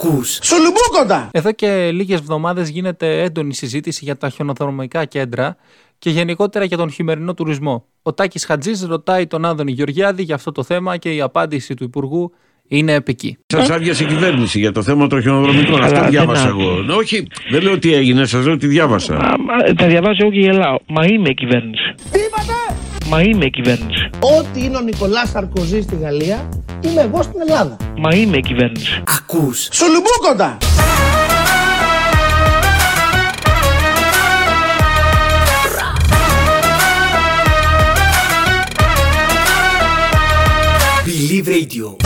Ακούς. Σουλουμπούκοντα. Εδώ και λίγες εβδομάδες γίνεται έντονη συζήτηση για τα χιονοδρομικά κέντρα και γενικότερα για τον χειμερινό τουρισμό. Ο Τάκης Χατζής ρωτάει τον Άδωνη Γεωργιάδη για αυτό το θέμα και η απάντηση του Υπουργού είναι επική. Σας άδειασε η κυβέρνηση για το θέμα των χιονοδρομικών. Αυτό Καλά, διάβασα δεν εγώ. Ναι, Όχι, δεν λέω τι έγινε, σας λέω τι διάβασα. Μα, μα, τα διαβάζω εγώ και γελάω. Μα είμαι η κυβέρνηση. Τι είπατε; Μα είμαι η κυβέρνηση. Ό,τι είναι ο Νικολάς Σαρκοζή στη Γαλλία, είμαι εγώ στην Ελλάδα. Μα είμαι η κυβέρνηση. Ακούς. Σουλουμπούκοντα. Believe Radio.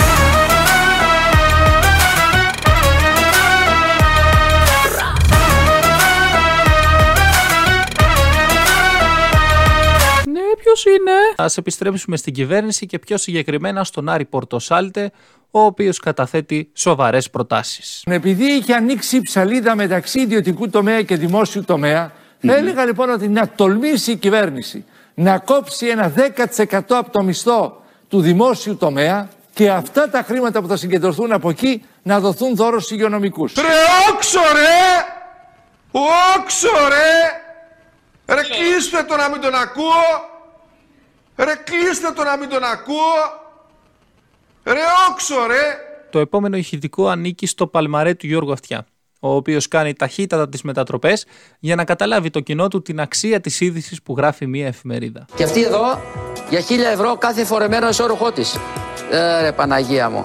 Είναι; Α επιστρέψουμε στην κυβέρνηση και πιο συγκεκριμένα στον Άρη Πορτοσάλτε, ο οποίος καταθέτει σοβαρές προτάσεις. Επειδή είχε ανοίξει η ψαλίδα μεταξύ ιδιωτικού τομέα και δημόσιου τομέα, θα έλεγα λοιπόν ότι να τολμήσει η κυβέρνηση να κόψει ένα 10% από το μισθό του δημόσιου τομέα και αυτά τα χρήματα που θα συγκεντρωθούν από εκεί να δοθούν δώρο στους υγειονομικούς. Ρε όξο ρε! Όξο ρε! Ρε κλείστε το να μην τον ακούω! Ρε κλείστε το να μην τον ακούω! Ρε όξο ρε! Το επόμενο ηχητικό ανήκει στο παλμαρέ του Γιώργου Αυτιά, ο οποίος κάνει ταχύτατα τις μετατροπές για να καταλάβει το κοινό του την αξία της είδησης που γράφει μια εφημερίδα. Και αυτή εδώ για χίλια ευρώ κάθε φορεμένο εσώρουχό της. Ε, ρε Παναγία μου.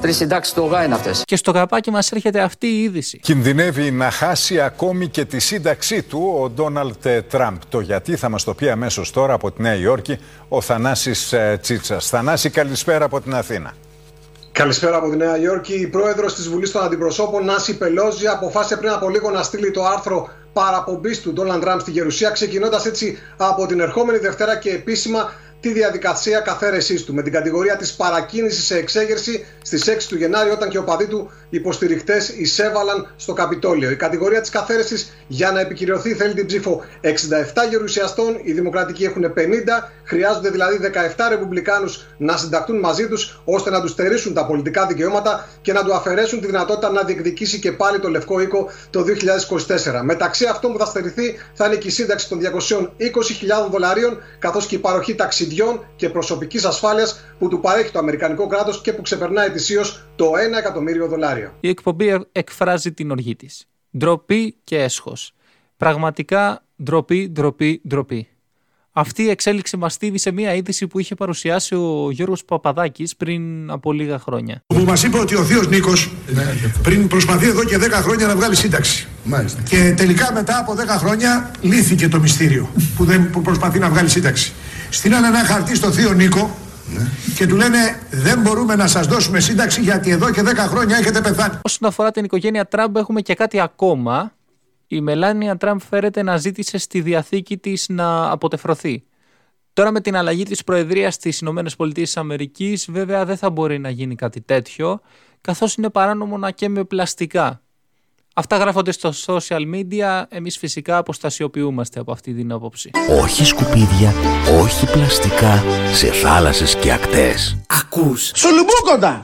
Τρεις συντάξεις του ΟΓΑ είναι αυτές. Και στο καπάκι μας έρχεται αυτή η είδηση. Κινδυνεύει να χάσει ακόμη και τη σύνταξή του ο Ντόναλτ Τραμπ. Το γιατί θα μας το πει αμέσως τώρα από τη Νέα Υόρκη ο Θανάσης ε, Τσίτσας. Θανάση καλησπέρα από την Αθήνα. Καλησπέρα από τη Νέα Υόρκη. Η πρόεδρος της Βουλής των Αντιπροσώπων, Νάση Πελόζη, αποφάσισε πριν από λίγο να στείλει το άρθρο παραπομπής του Ντόναλντ Τραμπ στη Γερουσία, ξεκινώντας έτσι από την ερχόμενη Δευτέρα και επίσημα τη διαδικασία καθαίρεσής του με την κατηγορία της παρακίνησης σε εξέγερση στις 6 του Γενάρη, όταν και ο παδί του υποστηριχτές εισέβαλαν στο Καπιτόλιο. Η κατηγορία της καθαίρεσης για να επικυρωθεί θέλει την ψήφο 67 γερουσιαστών, οι Δημοκρατικοί έχουν 50, χρειάζονται δηλαδή 17 Ρεπουμπλικάνους να συνταχτούν μαζί τους ώστε να τους στερήσουν τα πολιτικά δικαιώματα και να του αφαιρέσουν τη δυνατότητα να διεκδικήσει και πάλι το Λευκό Οίκο το 2024. Μεταξύ αυτών που θα στερηθεί θα είναι και η σύνταξη των 220.000 δολαρίων καθώς και η παροχή ταξιδιών και προσωπικής ασφάλειας που του παρέχει το Αμερικανικό κράτος και που ξεπερνά ετησίως το 1 εκατομμύριο δολάρια. Η εκπομπή εκφράζει την οργή της. Ντροπή και έσχος. Πραγματικά ντροπή, ντροπή, ντροπή. Αυτή η εξέλιξη μας θύμισε μια είδηση που είχε παρουσιάσει ο Γιώργος Παπαδάκης πριν από λίγα χρόνια. Που μας είπε ότι ο θείος Νίκος πριν προσπαθεί εδώ και 10 χρόνια να βγάλει σύνταξη. Μάλιστα. Και τελικά μετά από 10 χρόνια λύθηκε το μυστήριο που, δεν, που προσπαθεί να βγάλει σύνταξη. Στείλανε ένα χαρτί στο θείο Νίκο και του λένε δεν μπορούμε να σας δώσουμε σύνταξη γιατί εδώ και 10 χρόνια έχετε πεθάνει. Όσον αφορά την οικογένεια Τραμπ, έχουμε και κάτι ακόμα. Η Μελάνια Τραμπ φέρεται να ζήτησε στη διαθήκη της να αποτεφρωθεί. Τώρα με την αλλαγή της Προεδρίας στις Ηνωμένες Πολιτείες της Αμερικής βέβαια δεν θα μπορεί να γίνει κάτι τέτοιο καθώς είναι παράνομο να καίμε πλαστικά. Αυτά γράφονται στο social media, εμείς φυσικά αποστασιοποιούμαστε από αυτή την άποψη. Όχι σκουπίδια, όχι πλαστικά σε θάλασσες και ακτές. Ακούς. Σουλουμπούκοντα.